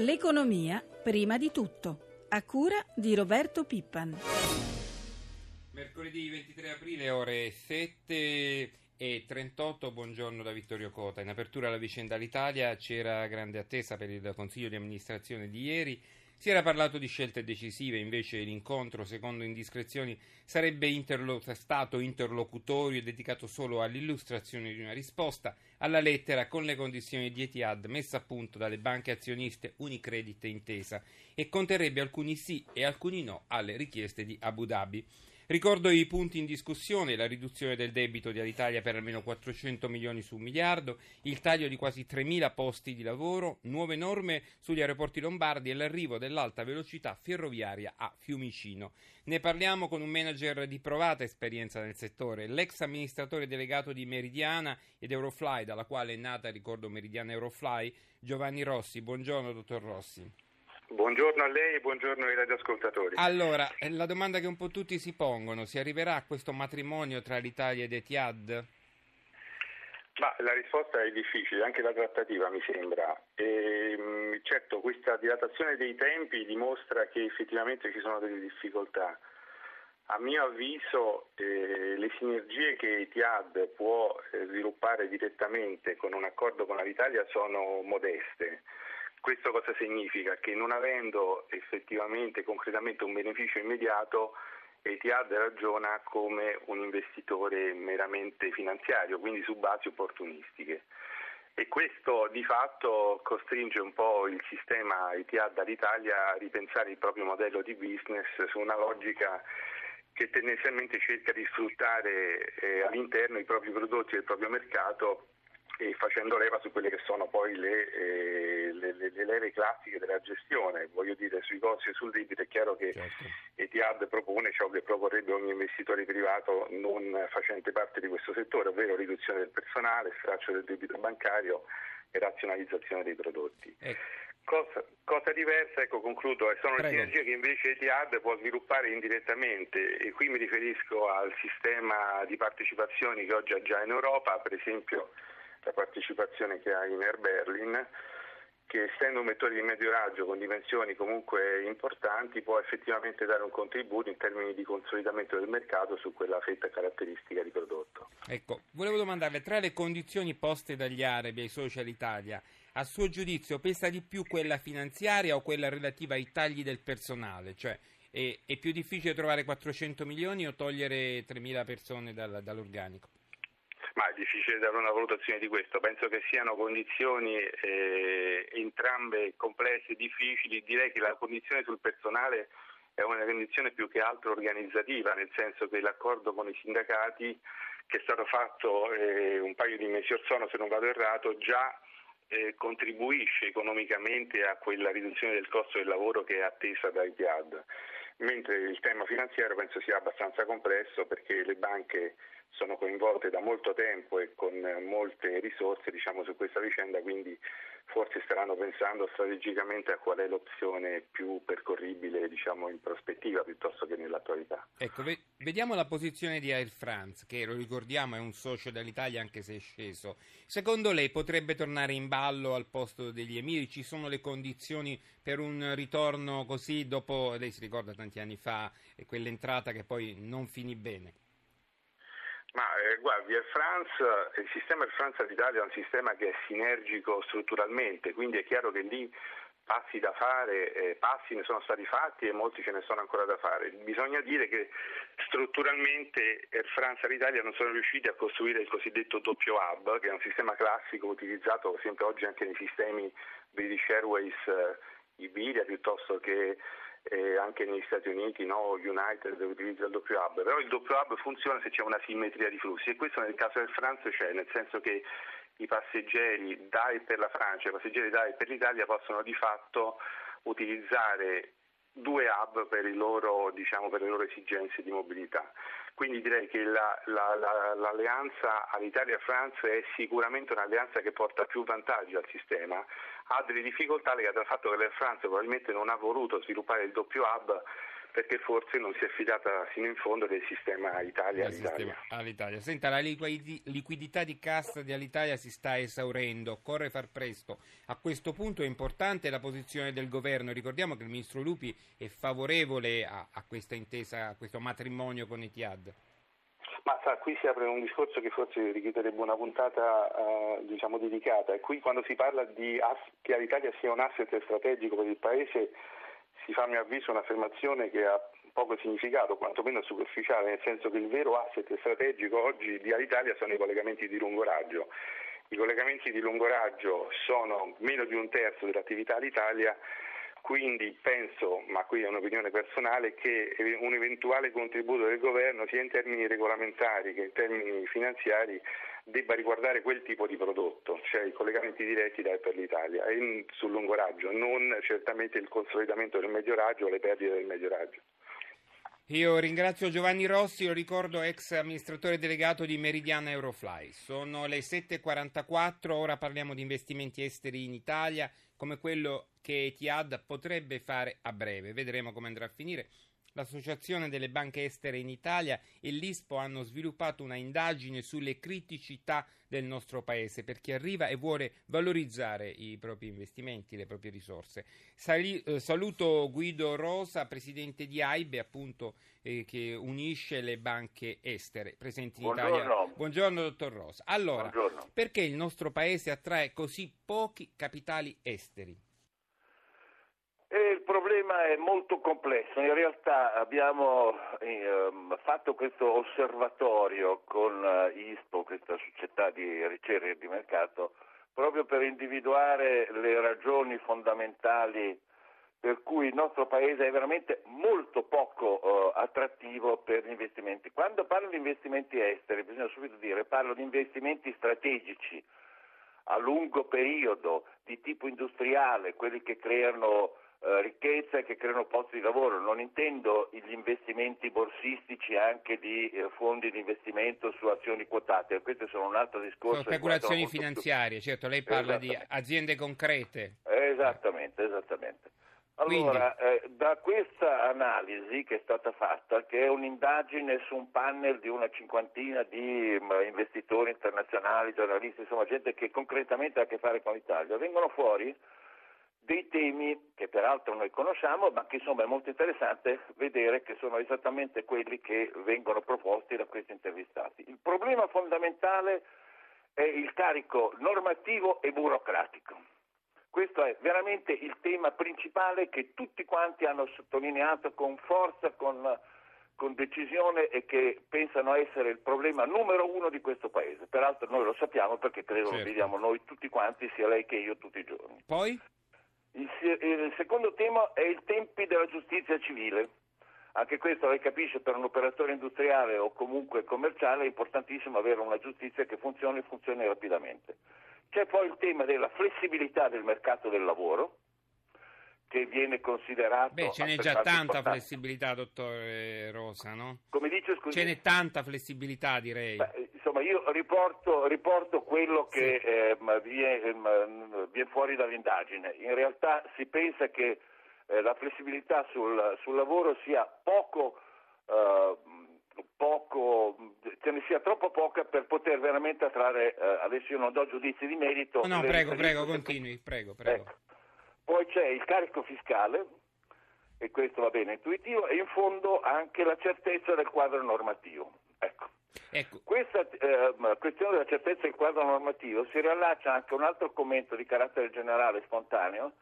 L'economia prima di tutto, a cura di Roberto Pippan. Mercoledì 23 aprile, ore 7 e 38, buongiorno da Vittorio Cota. In apertura alla vicenda all'Italia c'era grande attesa per il Consiglio di amministrazione di ieri. Si era parlato di scelte decisive, invece l'incontro, secondo indiscrezioni, sarebbe interlo- stato interlocutorio e dedicato solo all'illustrazione di una risposta alla lettera con le condizioni di Etihad messa a punto dalle banche azioniste Unicredit e Intesa e conterrebbe alcuni sì e alcuni no alle richieste di Abu Dhabi. Ricordo i punti in discussione, la riduzione del debito dell'Italia per almeno 400 milioni su un miliardo, il taglio di quasi 3.000 posti di lavoro, nuove norme sugli aeroporti lombardi e l'arrivo dell'alta velocità ferroviaria a Fiumicino. Ne parliamo con un manager di provata esperienza nel settore, l'ex amministratore delegato di Meridiana ed Eurofly, dalla quale è nata, ricordo, Meridiana Eurofly, Giovanni Rossi. Buongiorno, dottor Rossi. Buongiorno a lei e buongiorno ai radioascoltatori. Allora, la domanda che un po' tutti si pongono, si arriverà a questo matrimonio tra l'Italia ed Etihad? Ma la risposta è difficile, anche la trattativa mi sembra. E, certo, questa dilatazione dei tempi dimostra che effettivamente ci sono delle difficoltà. A mio avviso eh, le sinergie che Etihad può eh, sviluppare direttamente con un accordo con l'Italia sono modeste. Questo cosa significa? Che non avendo effettivamente, concretamente un beneficio immediato, Etihad ragiona come un investitore meramente finanziario, quindi su basi opportunistiche. E questo di fatto costringe un po' il sistema Etihad all'Italia a ripensare il proprio modello di business su una logica che tendenzialmente cerca di sfruttare eh, all'interno i propri prodotti del proprio mercato e facendo leva su quelle che sono poi le, eh, le, le, le, leve classiche della gestione, voglio dire sui costi e sul debito è chiaro che certo. Etihad propone ciò che proporrebbe ogni investitore privato non facente parte di questo settore, ovvero riduzione del personale, straccio del debito bancario e razionalizzazione dei prodotti. Ecco. Cosa, cosa, diversa, ecco concludo, sono Prego. le sinergie che invece Etihad può sviluppare indirettamente e qui mi riferisco al sistema di partecipazioni che oggi ha già in Europa, per esempio la partecipazione che ha in Air Berlin che essendo un vettore di medio raggio con dimensioni comunque importanti può effettivamente dare un contributo in termini di consolidamento del mercato su quella fetta caratteristica di prodotto. Ecco, volevo domandarle, tra le condizioni poste dagli arabi ai social Italia, a suo giudizio pesa di più quella finanziaria o quella relativa ai tagli del personale? Cioè, è, è più difficile trovare 400 milioni o togliere 3.000 persone dal, dall'organico? Ma è difficile dare una valutazione di questo, penso che siano condizioni eh, entrambe complesse difficili, direi che la condizione sul personale è una condizione più che altro organizzativa, nel senso che l'accordo con i sindacati che è stato fatto eh, un paio di mesi or sono, se non vado errato, già eh, contribuisce economicamente a quella riduzione del costo del lavoro che è attesa dai PIAD, mentre il tema finanziario penso sia abbastanza complesso perché le banche sono coinvolte da molto tempo e con molte risorse diciamo, su questa vicenda, quindi forse staranno pensando strategicamente a qual è l'opzione più percorribile diciamo, in prospettiva piuttosto che nell'attualità. Ecco, vediamo la posizione di Air France, che lo ricordiamo è un socio dell'Italia anche se è sceso. Secondo lei potrebbe tornare in ballo al posto degli emiri? Ci sono le condizioni per un ritorno così dopo, lei si ricorda tanti anni fa, quell'entrata che poi non finì bene? Ma eh, guardi, Air France, il sistema Air France d'Italia è un sistema che è sinergico strutturalmente, quindi è chiaro che lì passi da fare, eh, passi ne sono stati fatti e molti ce ne sono ancora da fare. Bisogna dire che strutturalmente Air France all'Italia non sono riusciti a costruire il cosiddetto doppio hub, che è un sistema classico utilizzato sempre oggi anche nei sistemi British Airways, eh, Iberia piuttosto che eh, anche negli Stati Uniti, no? United utilizza il doppio hub, però il doppio hub funziona se c'è una simmetria di flussi e questo nel caso del Francia c'è, nel senso che i passeggeri da e per la Francia i passeggeri da e per l'Italia possono di fatto utilizzare due hub per, loro, diciamo, per, le loro esigenze di mobilità. Quindi direi che la, la, la, l'alleanza all'Italia-Francia è sicuramente un'alleanza che porta più vantaggi al sistema, ha delle difficoltà legate al fatto che la Francia probabilmente non ha voluto sviluppare il doppio hub perché forse non si è fidata fino in fondo del sistema Italia all'Italia. all'Italia. Senta, la liquidità di cassa di Alitalia si sta esaurendo, occorre far presto. A questo punto è importante la posizione del governo. Ricordiamo che il ministro Lupi è favorevole a, a questa intesa, a questo matrimonio con Etihad. Ma sa, qui si apre un discorso che forse richiederebbe una puntata eh, diciamo, dedicata e qui quando si parla di che l'Italia sia un asset strategico per il Paese si fa a mio avviso un'affermazione che ha poco significato, quantomeno superficiale, nel senso che il vero asset strategico oggi di Alitalia sono i collegamenti di lungo raggio. I collegamenti di lungo raggio sono meno di un terzo dell'attività Alitalia quindi penso, ma qui è un'opinione personale, che un eventuale contributo del governo sia in termini regolamentari che in termini finanziari debba riguardare quel tipo di prodotto, cioè i collegamenti diretti da e per l'Italia e sul lungo raggio, non certamente il consolidamento del medio raggio o le perdite del medio raggio. Io ringrazio Giovanni Rossi, lo ricordo ex amministratore delegato di Meridiana Eurofly. Sono le 7.44, ora parliamo di investimenti esteri in Italia, come quello che Etihad potrebbe fare a breve. Vedremo come andrà a finire. L'Associazione delle banche estere in Italia e l'ISPO hanno sviluppato una indagine sulle criticità del nostro paese per chi arriva e vuole valorizzare i propri investimenti, le proprie risorse. Sali, eh, saluto Guido Rosa, presidente di AIBE, appunto, eh, che unisce le banche estere presenti in Buongiorno. Italia. Buongiorno, dottor Rosa. Allora, Buongiorno. perché il nostro paese attrae così pochi capitali esteri? Il problema è molto complesso, in realtà abbiamo eh, fatto questo osservatorio con eh, ISPO, questa società di ricerca di mercato, proprio per individuare le ragioni fondamentali per cui il nostro paese è veramente molto poco eh, attrattivo per gli investimenti. Quando parlo di investimenti esteri, bisogna subito dire, parlo di investimenti strategici a lungo periodo, di tipo industriale, quelli che creano eh, ricchezza e che creano posti di lavoro. Non intendo gli investimenti borsistici anche di eh, fondi di investimento su azioni quotate, questo sono un altro discorso. Sono speculazioni finanziarie, più... certo, lei parla di aziende concrete. Esattamente, esattamente. Allora, eh, da questa analisi che è stata fatta, che è un'indagine su un panel di una cinquantina di mh, mm, investitori internazionali, giornalisti, insomma gente che concretamente ha a che fare con l'Italia, vengono fuori dei temi che peraltro noi conosciamo, ma che insomma è molto interessante vedere che sono esattamente quelli che vengono proposti da questi intervistati. Il problema fondamentale è il carico normativo e burocratico. Questo è veramente il tema principale che tutti quanti hanno sottolineato con forza, con, con decisione e che pensano essere il problema numero uno di questo Paese. Peraltro noi lo sappiamo perché credo certo. lo vediamo noi tutti quanti, sia lei che io tutti i giorni. Poi? Il, il secondo tema è i tempi della giustizia civile. Anche questo lei capisce per un operatore industriale o comunque commerciale è importantissimo avere una giustizia che funzioni e funzioni rapidamente. C'è poi il tema della flessibilità del mercato del lavoro, che viene considerato. Beh, ce n'è già tanta importante. flessibilità, dottore Rosa, no? Come dice, scusi? Ce n'è tanta flessibilità, direi. Beh, insomma, io riporto, riporto quello che sì. eh, viene, eh, viene, fuori dall'indagine. In realtà si pensa che eh, la flessibilità sul, sul, lavoro sia poco. Eh, poco, ce ne sia troppo poca per poter veramente attrarre, eh, adesso io non do giudizi di merito. No, no prego, prego, continui, prego, prego. Ecco. Poi c'è il carico fiscale, e questo va bene intuitivo, e in fondo anche la certezza del quadro normativo. Ecco. Ecco. Questa eh, questione della certezza del quadro normativo si riallaccia anche a un altro commento di carattere generale spontaneo,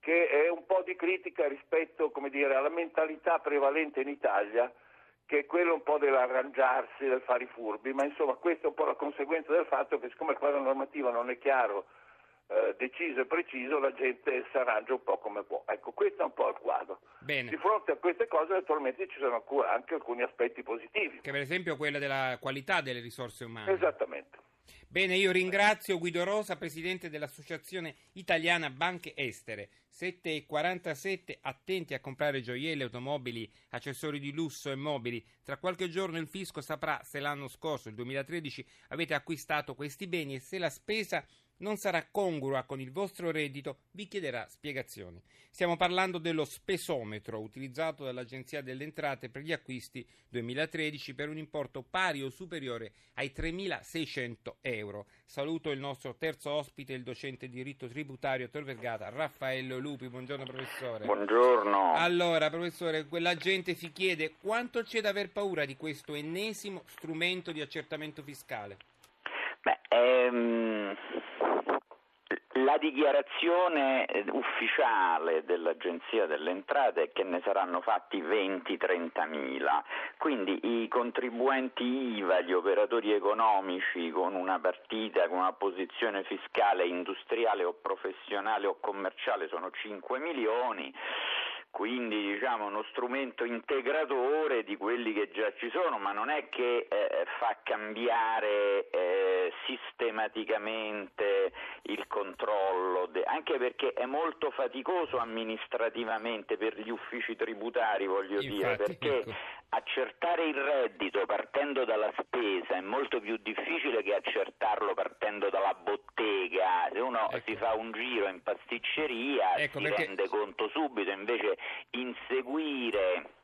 che è un po' di critica rispetto dire, alla mentalità prevalente in Italia, che è quella un po' dell'arrangiarsi, del fare i furbi, ma insomma questa è un po' la conseguenza del fatto che siccome il quadro normativo non è chiaro eh, deciso e preciso la gente si arrangia un po' come può. Ecco, questo è un po' il quadro. Bene. Di fronte a queste cose naturalmente ci sono anche alcuni aspetti positivi. Che per esempio quello della qualità delle risorse umane. Esattamente. Bene, io ringrazio Guido Rosa, presidente dell'Associazione Italiana Banche Estere. 7.47, attenti a comprare gioielli, automobili, accessori di lusso e mobili. Tra qualche giorno il fisco saprà se l'anno scorso, il 2013, avete acquistato questi beni e se la spesa non sarà congrua con il vostro reddito, vi chiederà spiegazioni. Stiamo parlando dello spesometro utilizzato dall'Agenzia delle Entrate per gli acquisti 2013 per un importo pari o superiore ai 3.600 euro. Saluto il nostro terzo ospite, il docente di diritto tributario Tor Vergata, Raffaello Lupi. Buongiorno professore. Buongiorno. Allora, professore, quella gente si chiede quanto c'è da aver paura di questo ennesimo strumento di accertamento fiscale? Beh, ehm, la dichiarazione ufficiale dell'Agenzia delle Entrate è che ne saranno fatti 20-30 mila, quindi i contribuenti IVA, gli operatori economici con una partita, con una posizione fiscale industriale o professionale o commerciale sono 5 milioni quindi diciamo uno strumento integratore di quelli che già ci sono, ma non è che eh, fa cambiare eh, sistematicamente il controllo, de- anche perché è molto faticoso amministrativamente per gli uffici tributari, voglio Infatti, dire, perché ecco. accertare il reddito partendo dalla spesa è molto più difficile che accertarlo partendo dalla bottega, se uno ecco. si fa un giro in pasticceria ecco, si perché... rende conto subito, invece inseguire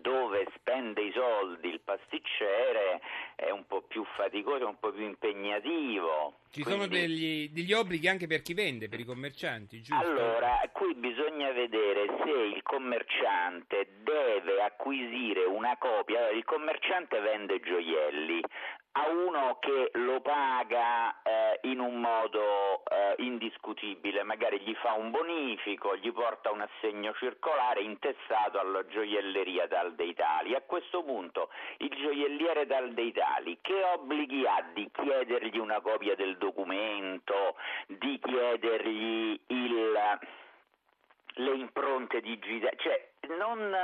dove spende i soldi il pasticcere è un po' più faticoso, un po' più impegnativo. Ci Quindi... sono degli, degli, obblighi anche per chi vende, per i commercianti, giusto? Allora, qui bisogna vedere se il commerciante deve acquisire una copia. Allora, il commerciante vende gioielli, a uno che lo paga eh, in un modo eh, indiscutibile, magari gli fa un bonifico, gli porta un assegno circolare intestato alla gioielleria Dal Deitali. A questo punto il gioielliere Dal Deitali che obblighi ha di chiedergli una copia del documento, di chiedergli il, le impronte digitali, cioè non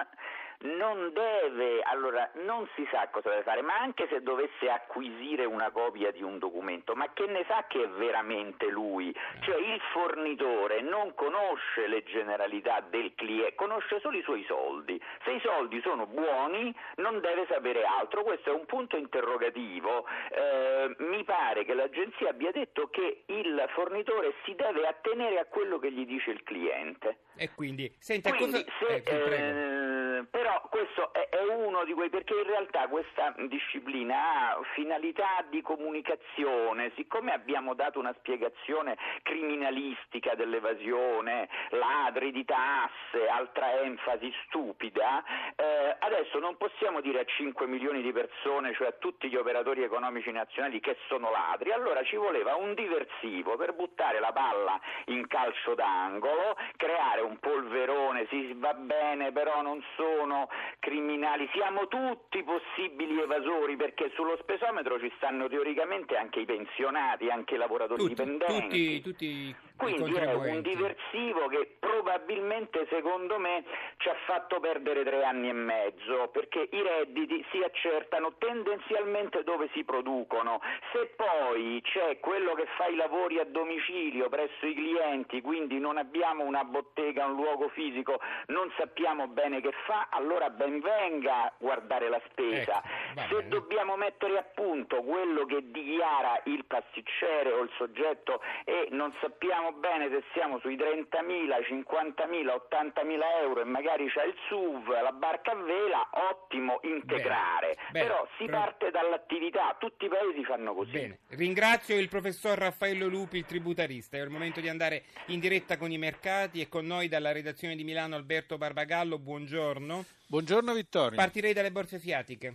non deve, allora non si sa cosa deve fare, ma anche se dovesse acquisire una copia di un documento, ma che ne sa che è veramente lui? Cioè il fornitore non conosce le generalità del cliente, conosce solo i suoi soldi. Se i soldi sono buoni non deve sapere altro, questo è un punto interrogativo. Eh, mi pare che l'agenzia abbia detto che il fornitore si deve attenere a quello che gli dice il cliente. E quindi, senta, quindi cosa... se, eh, però questo è, è, di quei, perché in realtà questa disciplina ha finalità di comunicazione, siccome abbiamo dato una spiegazione criminalistica dell'evasione, ladri di tasse, altra enfasi stupida, eh, adesso non possiamo dire a 5 milioni di persone, cioè a tutti gli operatori economici nazionali che sono ladri, allora ci voleva un diversivo per buttare la palla in calcio d'angolo, creare un polverone, si va bene però non sono criminali, siamo tutti possibili evasori perché sullo spesometro ci stanno teoricamente anche i pensionati, anche i lavoratori tutti, dipendenti. Tutti, tutti Quindi è un diversivo che probabilmente secondo me ci ha fatto perdere tre anni e mezzo perché i redditi si accertano tendenzialmente dove si producono. Se poi c'è quello che fa i lavori a domicilio presso i clienti, quindi non abbiamo una bottega, un luogo fisico, non sappiamo bene che fa, allora ben venga guardare la spesa. Ecco, Se dobbiamo mettere a punto quello che dichiara il pasticcere o il soggetto e non sappiamo bene se siamo sui 30.000, 50.000, 80.000 euro e magari c'è il SUV, la barca a vela, ottimo integrare. Bene, Però si parte dall'attività, tutti i paesi fanno così. Bene. Ringrazio il professor Raffaello Lupi, il tributarista. È il momento di andare in diretta con i mercati e con noi dalla redazione di Milano Alberto Barbagallo. Buongiorno. Buongiorno Vittorio. Partirei dalle borse asiatiche.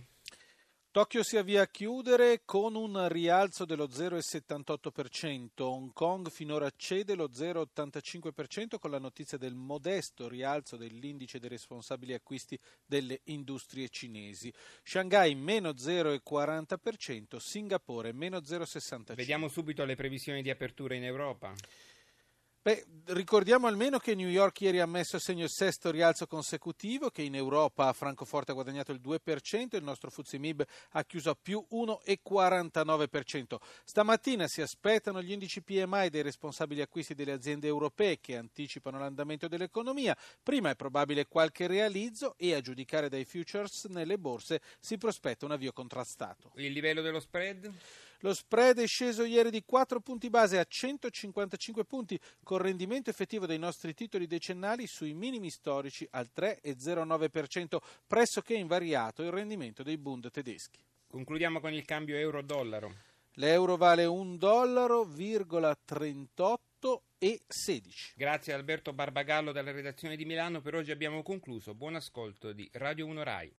Tokyo si avvia a chiudere con un rialzo dello 0,78%, Hong Kong finora cede lo 0,85% con la notizia del modesto rialzo dell'indice dei responsabili acquisti delle industrie cinesi, Shanghai meno 0,40%, Singapore meno 0,65%. Vediamo subito le previsioni di apertura in Europa. Beh, ricordiamo almeno che New York ieri ha messo a segno il sesto rialzo consecutivo, che in Europa Francoforte ha guadagnato il 2%, il nostro Fuzimib ha chiuso a più 1,49%. Stamattina si aspettano gli indici PMI dei responsabili acquisti delle aziende europee che anticipano l'andamento dell'economia. Prima è probabile qualche realizzo e a giudicare dai futures nelle borse si prospetta un avvio contrastato. Il livello dello spread? Lo spread è sceso ieri di 4 punti base a 155 punti, con rendimento effettivo dei nostri titoli decennali sui minimi storici al 3,09%, pressoché invariato il rendimento dei Bund tedeschi. Concludiamo con il cambio euro-dollaro. L'euro vale 1 dollaro, 38 e 16. Grazie Alberto Barbagallo dalla redazione di Milano, per oggi abbiamo concluso. Buon ascolto di Radio 1 Rai.